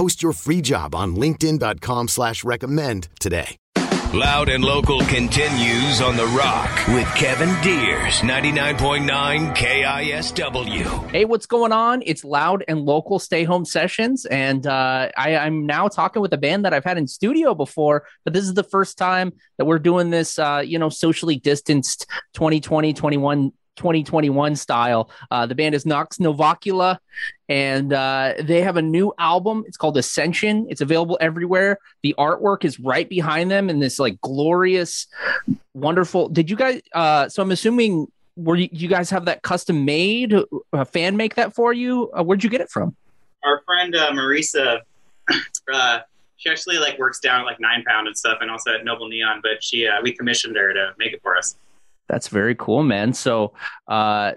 Post your free job on linkedin.com slash recommend today. Loud and Local continues on The Rock with Kevin Diers, 99.9 KISW. Hey, what's going on? It's Loud and Local Stay Home Sessions, and uh, I, I'm now talking with a band that I've had in studio before, but this is the first time that we're doing this, uh, you know, socially distanced 2020, 21 2021 style. Uh, the band is Nox Novacula, and uh, they have a new album. It's called Ascension. It's available everywhere. The artwork is right behind them in this like glorious, wonderful. Did you guys? Uh, so I'm assuming were you, you guys have that custom made? A fan make that for you? Uh, where'd you get it from? Our friend uh, Marisa, uh, she actually like works down at like Nine Pound and stuff, and also at Noble Neon. But she, uh, we commissioned her to make it for us. That's very cool, man. So, uh,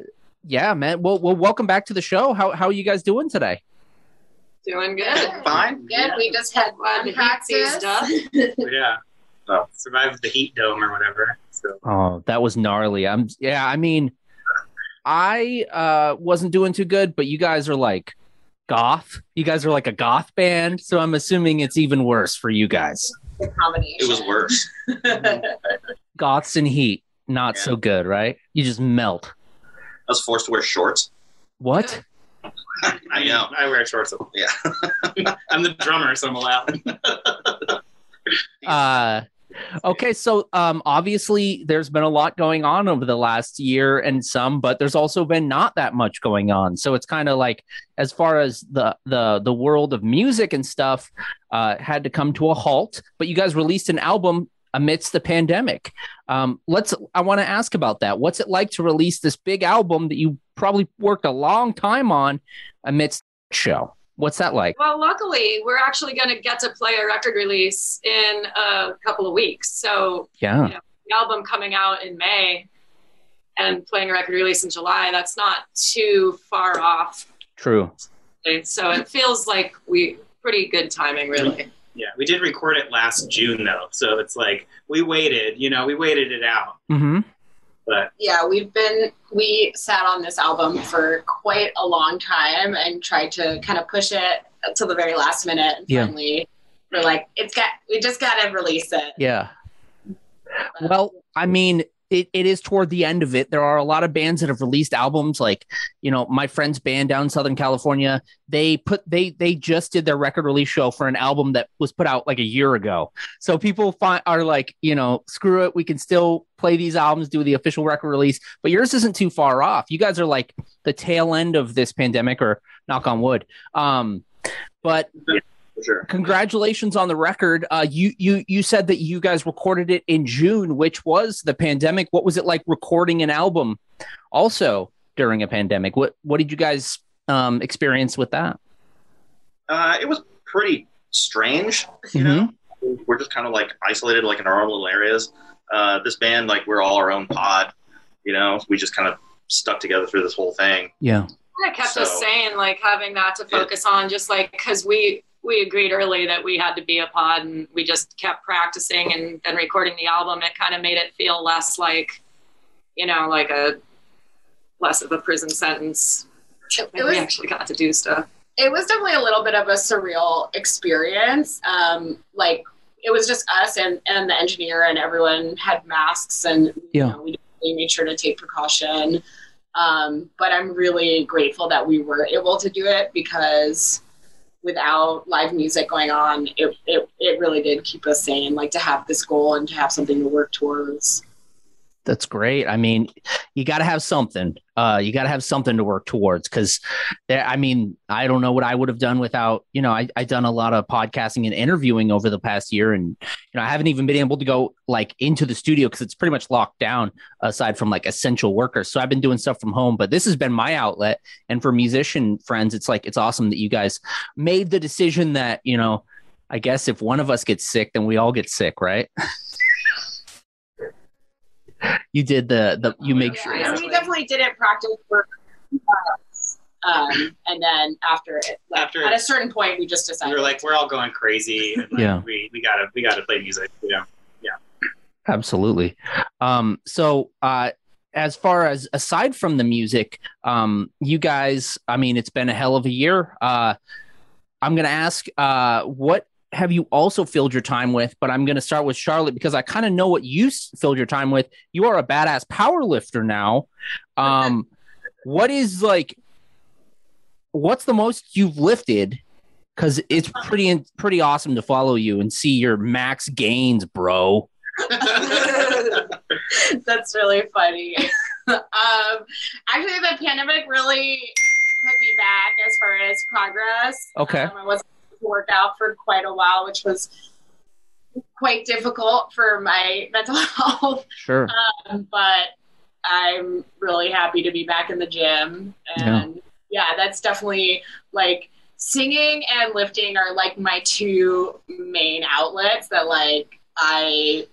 yeah, man. Well, well, welcome back to the show. How how are you guys doing today? Doing good. Fine. Good. We just had one practice. stuff. Yeah. Oh, survived the heat dome or whatever. So Oh, that was gnarly. I'm yeah, I mean I uh wasn't doing too good, but you guys are like goth. You guys are like a goth band, so I'm assuming it's even worse for you guys. Combination. it was worse. Goths and heat, not so good, right? You just melt. I was forced to wear shorts. What? I know. I wear shorts. Yeah. I'm the drummer, so I'm allowed. Uh okay, so um obviously there's been a lot going on over the last year and some, but there's also been not that much going on. So it's kind of like as far as the the the world of music and stuff uh had to come to a halt, but you guys released an album amidst the pandemic. Um let's I want to ask about that. What's it like to release this big album that you probably worked a long time on amidst the show? What's that like? Well, luckily, we're actually going to get to play a record release in a couple of weeks. So, Yeah. you know, the album coming out in May and playing a record release in July, that's not too far off. True. So it feels like we pretty good timing, really. Yeah, we did record it last June though, so it's like we waited. You know, we waited it out. Mhm. But Yeah, we've been we sat on this album for quite a long time and tried to kind of push it till the very last minute. And Yeah. finally, we're like, it's got we just got to release it. Yeah. Well, I mean, it, it is toward the end of it. There are a lot of bands that have released albums like, you know, my friend's band down in Southern California, they put they they just did their record release show for an album that was put out like a year ago. So people find are like, you know, screw it, we can still play these albums, do the official record release, but yours isn't too far off. You guys are like the tail end of this pandemic or knock on wood. Um but For sure. congratulations on the record. Uh, you you you said that you guys recorded it in June, which was the pandemic. What was it like recording an album also during a pandemic? What what did you guys um, experience with that? Uh, it was pretty strange. You know, we're just kind of like isolated, like in our own little areas. Uh, this band, like we're all our own pod. You know, we just kind of stuck together through this whole thing. Yeah, Kind of kept us So- sane, like having that to focus on, just like because we we agreed early that we had to be a pod, and we just kept practicing and then recording the album. It kind of made it feel less like, you know, like a less of a prison sentence. It was we actually got to do stuff. it was definitely a little bit of a surreal experience. Um, like it was just us and, and the engineer and everyone had masks and you Yeah. know, we we made sure to take precaution. Um, but I'm really grateful that we were able to do it because without live music going on, it, it, it really did keep us sane, like to have this goal and to have something to work towards. That's great. I mean, you got to have something. Uh, you got to have something to work towards because, I mean, I don't know what I would have done without. You know, I I done a lot of podcasting and interviewing over the past year, and you know, I haven't even been able to go like into the studio because it's pretty much locked down aside from like essential workers. So I've been doing stuff from home, but this has been my outlet. And for musician friends, it's like it's awesome that you guys made the decision that you know. I guess if one of us gets sick, then we all get sick, right? you did the the you make sure Yeah, we definitely didn't practice for um, and then after it, like, After- at a certain point, we just decided We decided were like, we're all going crazy. And like, Yeah. We, we gotta we gotta play music. You know. absolutely um so uh as far as aside from the music um you guys i mean it's been a hell of a year uh i'm gonna ask uh what have you also filled your time with but i'm gonna start with charlotte because i kind of know what you s- filled your time with you are a badass power lifter now um what is like what's the most you've lifted because it's pretty pretty awesome to follow you and see your max gains bro That's really funny. um, actually, the pandemic really put me back as far as progress. Okay. Um, I wasn't to work out for quite a while, which was quite difficult for my mental health. Sure. Um, but I'm really happy to be back in the gym. And yeah, that's definitely like singing and lifting are like my two main outlets that like I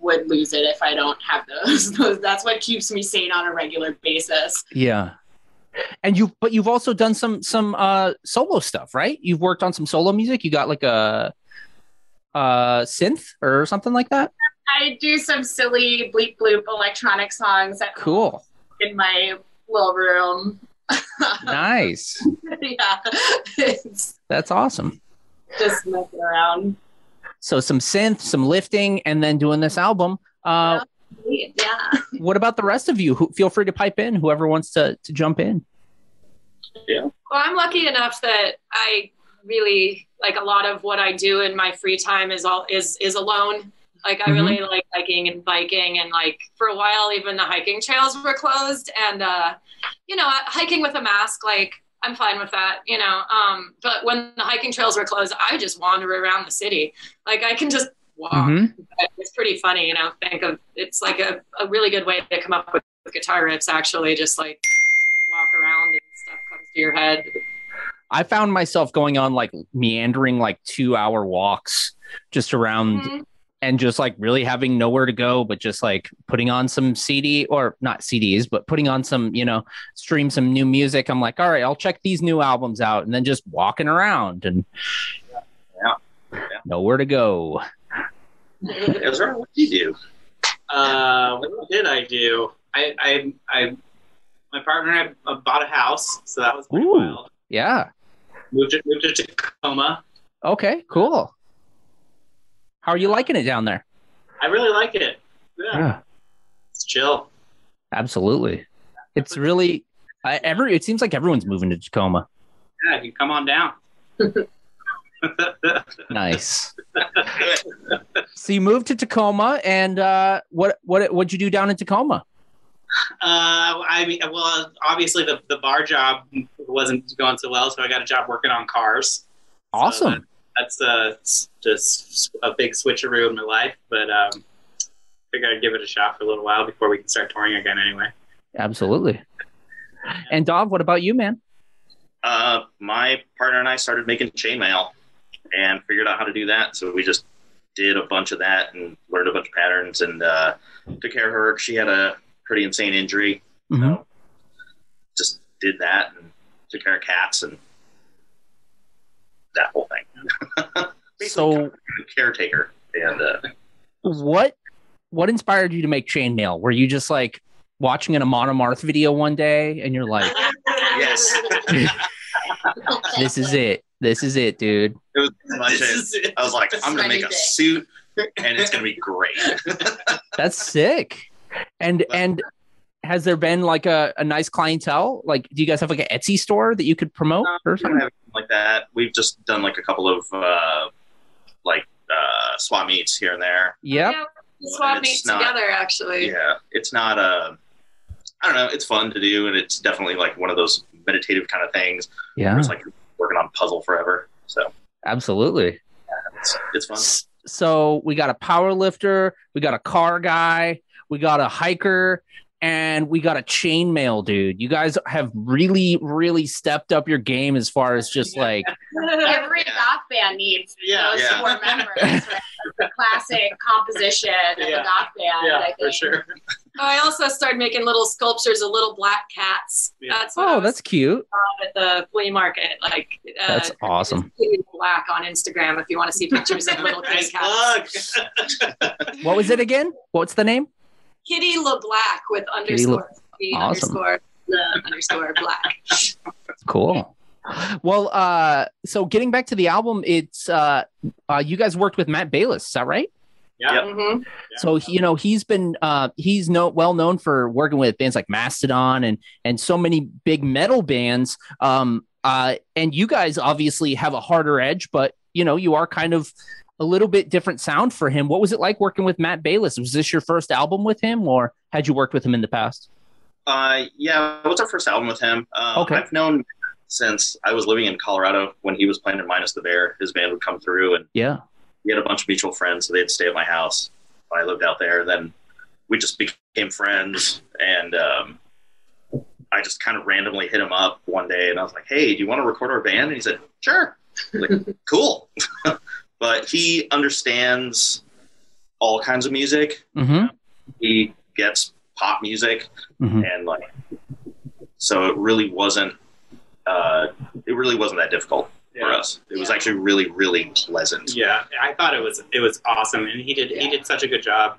would lose it if I don't have those. those that's what keeps me sane on a regular basis. Yeah. And you but you've also done some some uh solo stuff, right? You've worked on some solo music. You got like a uh synth or something like that? I do some silly bleep bloop electronic songs at Cool. in my little room. Nice. yeah. That's awesome. just messing around. So some synth, some lifting, and then doing this album. Uh Yeah. What about the rest of you? Who feel free to pipe in, whoever wants to to jump in. Yeah. Well, I'm lucky enough that I really like a lot of what I do in my free time is all is is alone. Like I really like hiking and biking and like for a while even the hiking trails were closed and uh you know hiking with a mask like I'm fine with that, you know. Um but when the hiking trails were closed, I just wander around the city. Like I can just walk. Mhm. It's pretty funny, you know. Think of it's like a, a really good way to come up with, with guitar riffs actually just like walk around and stuff comes to your head. I found myself going on like meandering like two hour walks just around Mhm. and just like really having nowhere to go, but just like putting on some CD or not CDs, but putting on some, you know, stream some new music. I'm like, all right, I'll check these new albums out and then just walking around and Yeah. nowhere to go. Ezra, what did you do? Uh, what did I do? I, I, I, my partner and I bought a house, so that was pretty Ooh. wild. Yeah. Moved to, moved to Tacoma. Okay, cool. How are you liking it down there? I really like it. Yeah, it's chill. absolutely. It's really, I, every, it seems like everyone's moving to Tacoma. Yeah, you come on down. Nice. So you moved to Tacoma, and uh, what what what'd you do down in Tacoma? Uh, I mean, well, obviously the, the bar job wasn't going so well, so I got a job working on cars. Awesome. That's uh, just a big switcheroo in my life, but um, figured I'd give it a shot for a little while before we can start touring again. Anyway, Absolutely. And Dov, what about you, man? Uh, my partner and I started making chainmail and figured out how to do that. So we just did a bunch of that and learned a bunch of patterns and uh, took care of her. She had a pretty insane injury. Mhm. So just did that and took care of cats and that whole thing. So Caretaker. And uh, what what inspired you to make chainmail? Were you just like watching an Amon Amarth video one day, and you're like, yes, "This is it. This is it, dude." It was pretty much This it. is it. I was like, I'm going to make a new suit and it's going to be great. That's sick. And and has there been like a, a nice clientele? Like, do you guys have like an Etsy store that you could promote No, or we've like that. We've just done like a couple of uh, like uh, swap meets here and there. Yep. Yeah, we swap meets not- together actually. Yeah, it's not a. I don't know. It's fun to do, and it's definitely like one of those meditative kind of things. Yeah. Where it's like working on puzzle forever. So Absolutely. it's it's fun. So we got a power lifter, we got a car guy, we got a hiker, and we got a chainmail dude. You guys have really, really stepped up your game as far as just like Every goth band needs Yeah, those yeah. four members. Right? The classic composition of Yeah. a goth band. Yeah, I think. for sure. Oh, I also started making little sculptures of little black cats. Yeah. That's what oh, that's cute. at the flea market. Like uh, That's awesome. Black on Instagram if you want to see pictures of little kitty cats. What was it again? What's the name? Kitty LeBlack with Kitty Le- underscore the Awesome. underscore the underscore black. Cool. Well, uh, so getting back to the album, it's uh, uh, you guys worked with Matt Bayles, is that right? Yeah. Yep. hmm So he- you know he's been uh, he's no well known for working with bands like Mastodon and and so many big metal bands. Um, uh, and you guys obviously have a harder edge, but you know you are kind of a little bit different sound for him. What was it like working with Matt Bayles? Was this your first album with him, or had you worked with him in the past? Uh, yeah, it was our first album with him. Uh, Okay. I've known since I was living in Colorado when he was playing in Minus the Bear. His band would come through, and Yeah. We had a bunch of mutual friends, so they'd stay at my house I lived out there. Then we just became friends, and um, I just kind of randomly hit him up one day, and I was like, "Hey, do you want to record our band?" And he said, "Sure." like, cool. but he understands all kinds of music. Mm-hmm. He gets pop music Mhm. and like so it really wasn't uh it really wasn't that difficult for us it was actually really really pleasant Yeah, I thought it was it was awesome, and he did he did such a good job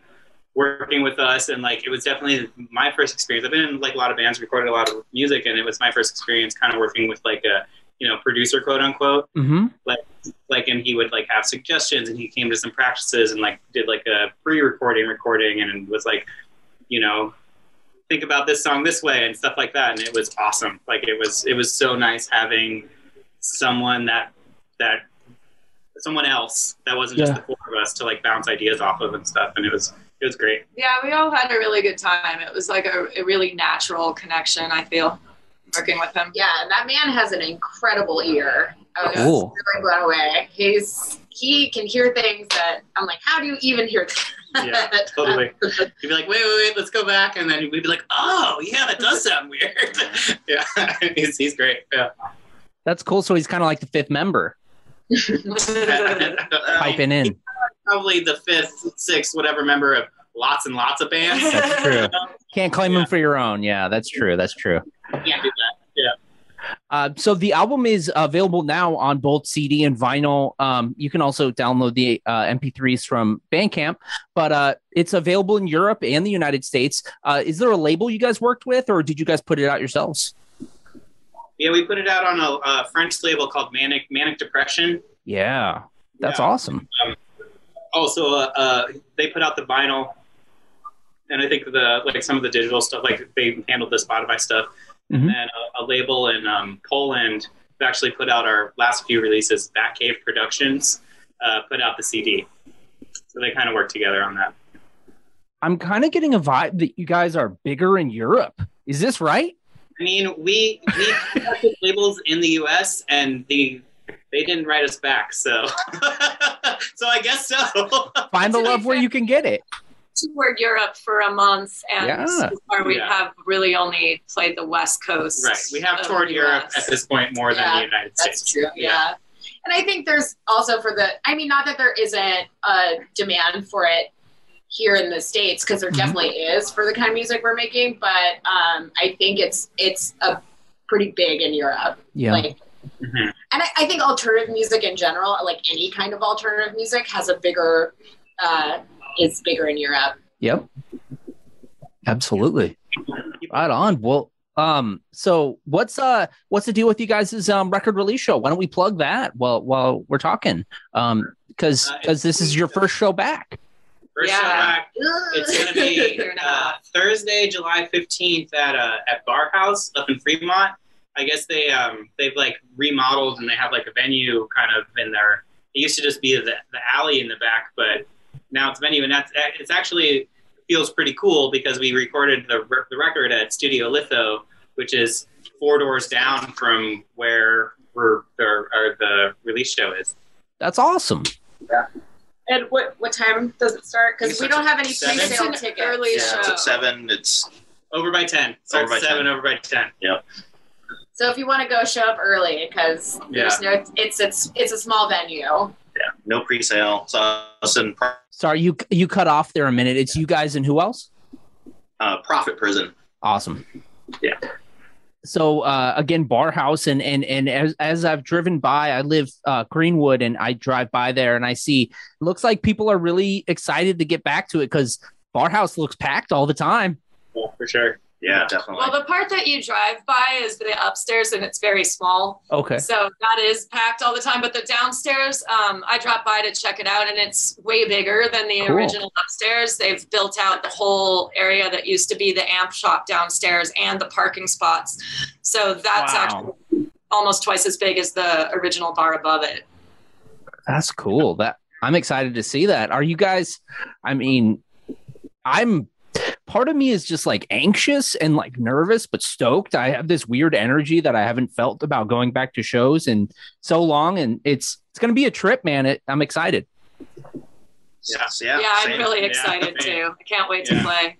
working with us, and like it was definitely my first experience. I've been in like a lot of bands, recorded a lot of music, and it was my first experience kind of working with like a you know producer quote unquote. Mm-hmm. Like, and he would like have suggestions, and he came to some practices and like did like a pre-recording recording, and was like, you know. Think about this song this way and stuff like that, and it was awesome. Like it was, it was so nice having someone that that someone else that wasn't just Yeah. the four of us to like bounce ideas off of and stuff and it was it was great Yeah, we all had a really good time. It was like a, a really natural connection. I feel working with him. Yeah, and that man has an incredible ear. I was Cool. really blown away. He's he can hear things that I'm like, how do you even hear that? yeah totally you'd be like wait wait wait let's go back and then we'd be like oh yeah that does sound weird yeah he's, he's great yeah That's cool. So he's kind of like the fifth member, piping in. probably the fifth sixth whatever member of lots and lots of bands That's true. Can't claim them for your own. Yeah, that's true. That's true. yeah do that yeah Uh, so the album is available now on both CD and vinyl. Um, you can also download the uh, MP3s from Bandcamp, but uh, it's available in Europe and the United States. Uh, is there a label you guys worked with, or did you guys put it out yourselves? Yeah we put it out on a, a french label called manic manic depression Yeah, that's Yeah. awesome. also uh, uh, they put out the vinyl and i think the like some of the digital stuff like they handled the spotify stuff Mhm. and then a, a label in um, poland who actually put out our last few releases batcave productions uh, put out the cd so they kind of work together on that I'm kind of getting a vibe that you guys are bigger in Europe. Is this right? I mean we we contacted labels in the us and the they didn't write us back so so i guess so Find the love where you can get it. toured Europe for a month, and Yeah. so far we Yeah. have really only played the West Coast. right we have of toured europe at this point more than the united That's states true. Yeah. And I think there's also for the, I mean, not that there isn't a demand for it here in the States, because there Mhm. definitely is for the kind of music we're making, but um, I think it's it's a pretty big in Europe. Yeah. Like, Mhm. and I, I think alternative music in general, like any kind of alternative music, has a bigger, uh, is bigger in Europe. Yep. Absolutely. Right on. Well, um, so what's uh what's the deal with you guys' um record release show? Why don't we plug that while while we're talking? Um, because Uh, because this is your first show back. First show Yeah. back. It's gonna be uh. Thursday, July fifteenth at uh, at Bar House up in Fremont. I guess they um they've like remodeled and they have like a venue kind of in there. It used to just be the the alley in the back, but now it's a venue, and that's it's actually feels pretty cool because we recorded the the record at Studio Litho, which is four doors down from where we're the, or the release show is. That's awesome. And what what time does it start? Because we don't have any Seven? pre-sale It's an tickets. early Yeah, it's show. at seven. It's Over by ten. Over by seven. 10. Over by ten. yep. So if you want to go, show up early because there's no. It's it's it's a small venue. Yeah, no pre-sale. So us and Pro- Sorry, you you cut off there a minute. It's you guys and who else? uh, Profit Prison. Awesome. Yeah. So uh, again, Bar House, and and and as as I've driven by, I live uh, Greenwood, and I drive by there, and I see looks like people are really excited to get back to it because Bar House looks packed all the time. Yeah, for sure. Yeah, definitely. Well, the part that you drive by is the upstairs, and it's very small. Okay. So that is packed all the time. But the downstairs, um, I dropped by to check it out, and it's way bigger than the Cool. original upstairs. They've built out the whole area that used to be the amp shop downstairs and the parking spots. So that's Wow. actually almost twice as big as the original bar above it. That's cool. That I'm excited to see that. Are you guys? I mean, I'm. Part of me is just like anxious and like nervous, but stoked. I have this weird energy that I haven't felt about going back to shows in so long, and it's it's going to be a trip, man. It, I'm excited. yeah, yeah, Yeah, I'm really excited same. too. I can't wait Yeah. to play.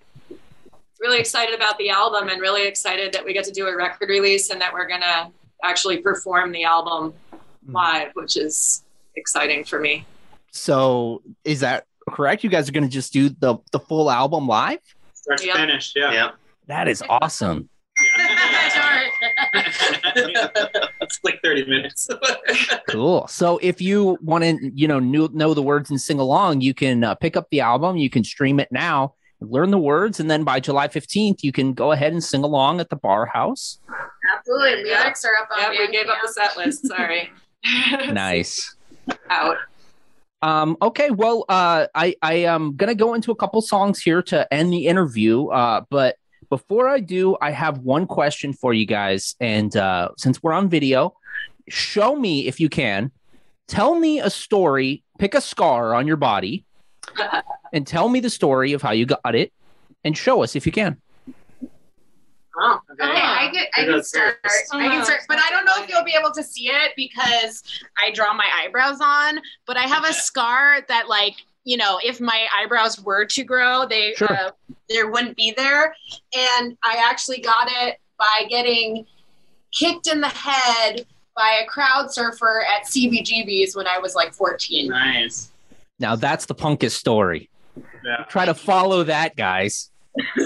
Really excited about the album and really excited that we get to do a record release and that we're going to actually perform the album Mm. live, which is exciting for me. So, is that correct? You guys are going to just do the the full album live? Start to Yeah. finish. Yeah. Yeah. That is awesome. it's like 30 minutes. Cool. So if you want to, you know, know, know the words and sing along, you can uh, pick up the album. You can stream it now, learn the words, and then by July fifteenth, you can go ahead and sing along at the Bar House. Absolutely, lyrics are up on. Yeah, we gave up the set list. Sorry. Nice. Out. Um, okay, well, uh, I I am gonna go into a couple songs here to end the interview. Uh, but before I do, I have one question for you guys. And uh, since we're on video, show me if you can. Tell me a story. Pick a scar on your body, and tell me the story of how you got it, and show us if you can. Oh, Okay. okay. I can I can start. first? I can start, but I don't know if you'll be able to see it because I draw my eyebrows on. But I have a scar that, like, you know, if my eyebrows were to grow, they Sure. uh, there wouldn't be there. And I actually got it by getting kicked in the head by a crowd surfer at CBGB's when I was like 14. nice. Now that's the punkest story. Yeah. Try to follow that, guys.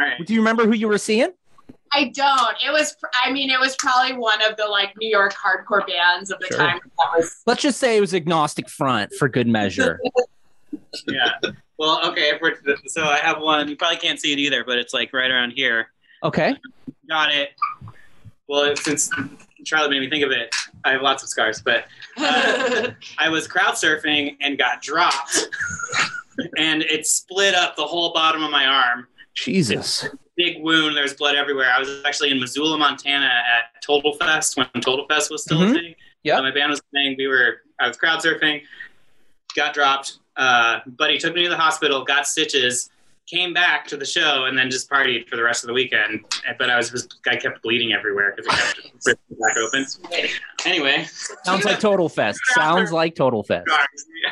All right. Do you remember who you were seeing? I don't. It was. I mean, it was probably one of the like New York hardcore bands of the Sure. time. That was. Let's just say it was Agnostic Front for good measure. Yeah. Well, okay. If we're, so I have one. You probably can't see it either, but it's like right around here. Okay. Got it. Well, since Charlie made me think of it, I have lots of scars, but uh, I was crowd surfing and got dropped, and it split up the whole bottom of my arm. Jesus. Big wound. There's blood everywhere. I was actually in Missoula, Montana, at Total Fest when Total Fest was still Mhm. a thing. Yeah. Uh, my band was playing. We were. I was crowd surfing. Got dropped. Uh, buddy took me to the hospital. Got stitches. Came back to the show and then just partied for the rest of the weekend. But I was just I kept bleeding everywhere because it kept ripping back open. Anyway, Sounds like Total Fest. Sounds like Total Fest.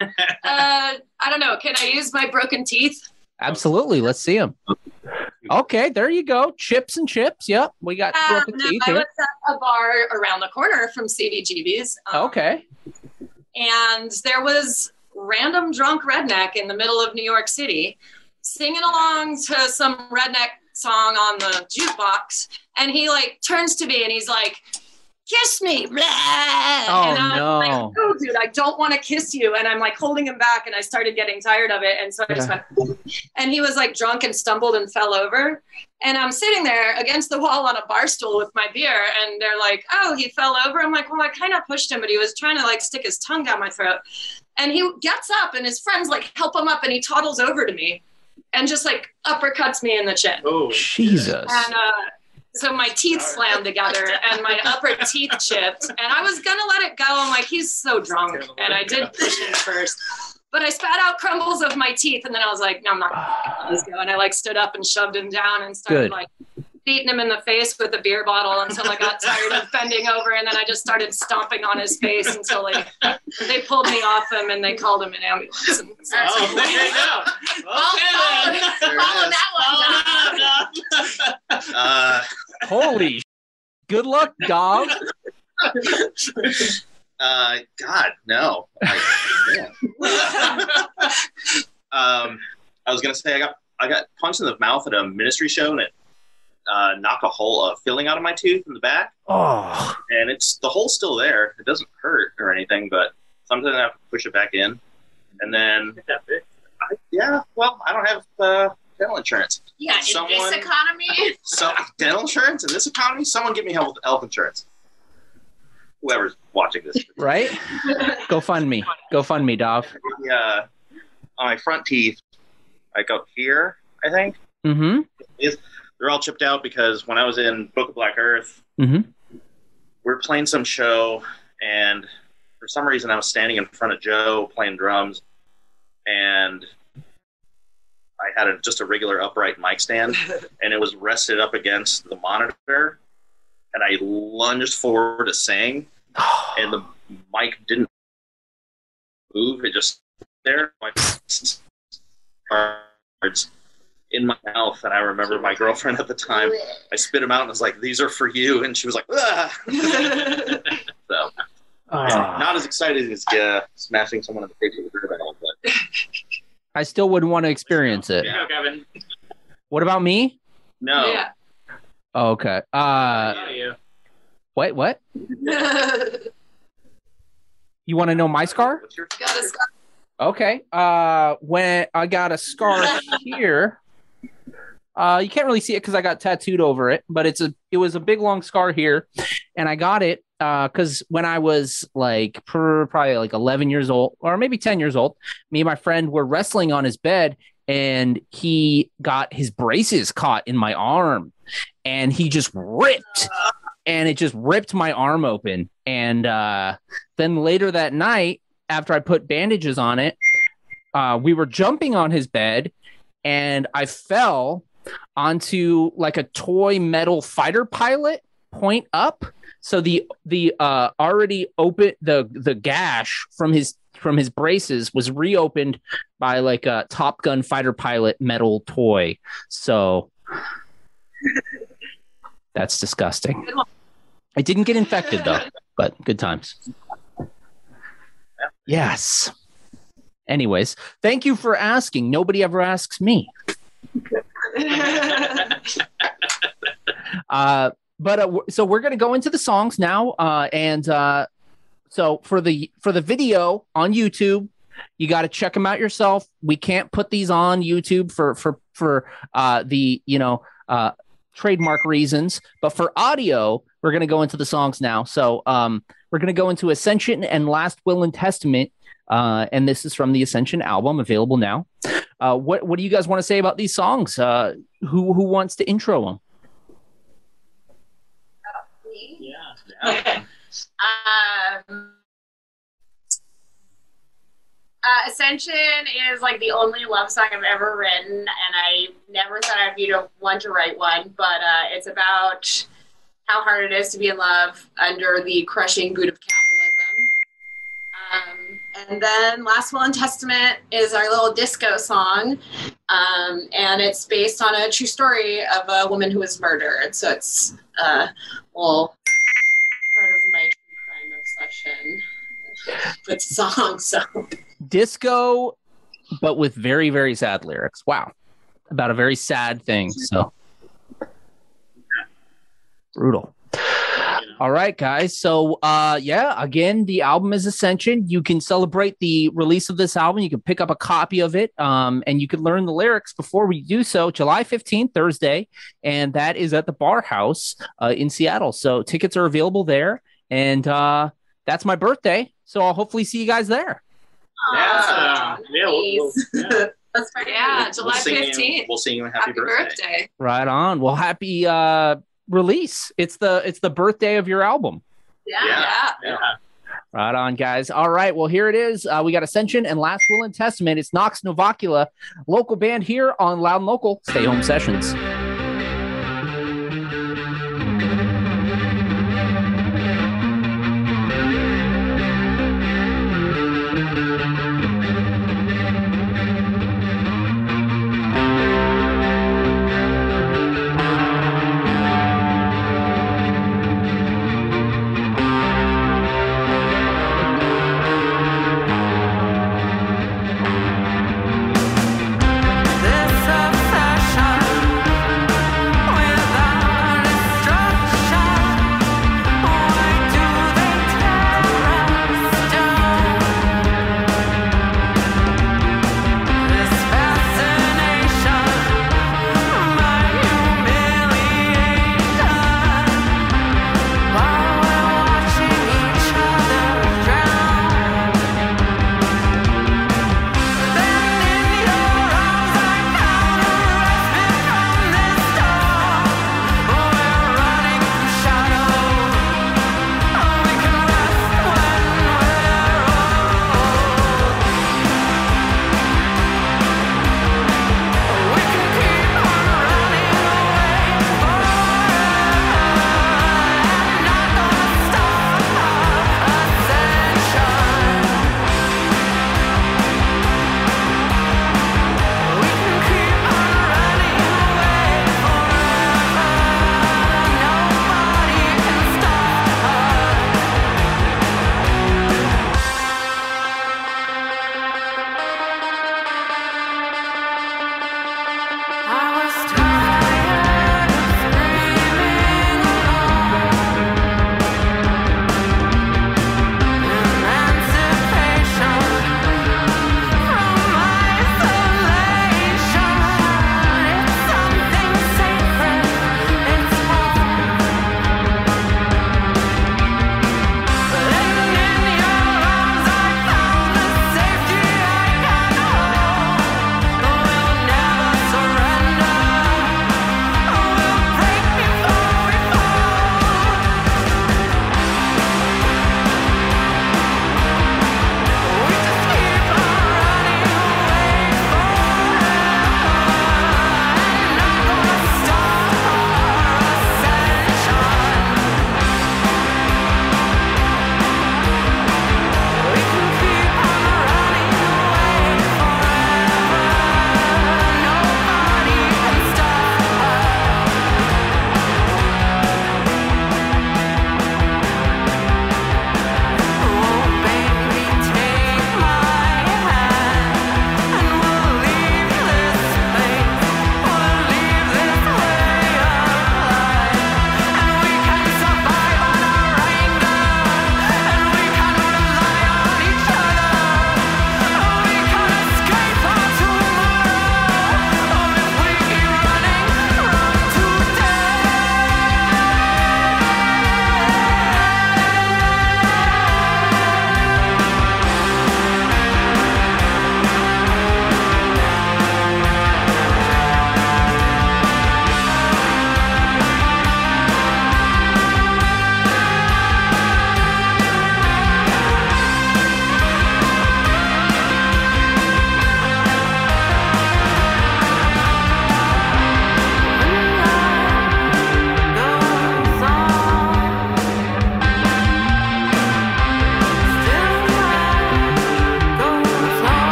uh, I don't know. Can I use my broken teeth? Absolutely. Let's see them. Okay, there you go. Chips and chips. Yep. We got Um, no, I was at a bar around the corner from CBGB's. um, Okay. and there was random drunk redneck in the middle of New York City singing along to some redneck song on the jukebox and he like turns to me and he's like kiss me blah. Oh, and I'm no. like oh dude I don't want to kiss you and I'm like holding him back and I started getting tired of it and so I just Yeah. went and he was like drunk and stumbled and fell over and I'm sitting there against the wall on a bar stool with my beer, and they're like, "Oh, he fell over." I'm like, "Well, I kind of pushed him, but he was trying to like stick his tongue down my throat." And he gets up and his friends like help him up and he toddles over to me and just like uppercuts me in the chin. Oh, Jesus. And uh, so my teeth slammed together and my upper teeth chipped. And I was gonna let it go. I'm like, he's so drunk. And I did push him first. But I spat out crumbles of my teeth and then I was like, no, I'm not gonna let this go. And I like stood up and shoved him down and started Good. like beating him in the face with a beer bottle until I got tired of bending over and then I just started stomping on his face until like they pulled me off him and they called him an ambulance. And so- Oh, there you go. Okay then. There Follow that one down. Uh, Holy sh- good luck, dog. uh, God, no. Like, yeah. um, I was gonna say I got I got punched in the mouth at a ministry show and it uh, knocked a hole of filling out of my tooth in the back, Oh, and it's the hole's still there. It doesn't hurt or anything, but sometimes I have to push it back in, and then I, yeah, well, I don't have uh, dental insurance. Yeah, in Someone- this economy. So dental insurance in this economy, someone give me health with health insurance. Whoever's watching this, right? Go fund me. Go fund me, dog. uh, on my front teeth, like up here, I think Mm-hmm. is they're all chipped out because when I was in Book of Black Earth, Mhm. we're playing some show, and for some reason I was standing in front of Joe playing drums, and I had a, just a regular upright mic stand, and it was rested up against the monitor, and I lunged forward to sing, and the mic didn't move; it just there. My cards in my mouth, and I remember my girlfriend at the time. I spit them out and was like, "These are for you," and she was like, "Ah." so Ah. not as excited as uh, smashing someone in the face with a barbell, but I still wouldn't want to experience it. There you go, Kevin. What about me? no. Yeah. Oh, okay. Uh, Yeah, you. what? What? You want to know my scar? What's your scar. Okay. Uh, when I got a scar here, uh, you can't really see it because I got tattooed over it, but it's a it was a big long scar here, and I got it because when I was like probably like 11 years old or maybe 10 years old, me and my friend were wrestling on his bed, and he got his braces caught in my arm, and he just ripped. And it just ripped my arm open. And uh, then later that night, after I put bandages on it, uh, we were jumping on his bed and I fell onto like a toy metal fighter pilot point up. So the the uh, already open the the gash from his from his braces was reopened by like a Top Gun fighter pilot metal toy. So that's disgusting. I didn't get infected though, but good times. Yes. Anyways, thank you for asking. Nobody ever asks me. Uh, but uh, so we're gonna go into the songs now, uh, and uh, so for the for the video on YouTube, you got to check them out yourself. We can't put these on YouTube for for for uh, the you know uh, trademark reasons, but for audio, we're gonna go into the songs now. So um, we're gonna go into Ascension and Last Will and Testament. Uh, and this is from the Ascension album, available now. What what do you guys want to say about these songs? Who who wants to intro them? Yeah. Um, uh, Ascension is like the only love song I've ever written, and I never thought I'd be the one to write one. But uh, it's about how hard it is to be in love under the crushing boot of capitalism. Um, and then Last Will and Testament is our little disco song, um, and it's based on a true story of a woman who was murdered. So it's uh, well obsession with songs. So disco, but with very, very sad lyrics. Wow. About a very sad thing. So brutal. All right, guys. So, uh, yeah, again, the album is Ascension. You can celebrate the release of this album. You can pick up a copy of it, um, and you can learn the lyrics before we do so. July 15th, Thursday, and that is at the Bar House uh, in Seattle. So, tickets are available there, and uh, that's my birthday. So, I'll hopefully see you guys there. Yeah. Yeah, we'll- we'll- That's right. Yeah, We'll July sing you- fifteenth. We'll sing you a happy, Happy birthday. birthday. Right on. Well, happy uh release. It's the it's the birthday of your album. Yeah. Yeah. Yeah. Right on, guys. All right. Well, here it is. Uh, we got Ascension and Last Will and Testament. It's Nox Novacula, local band here on Loud and Local. Stay home sessions.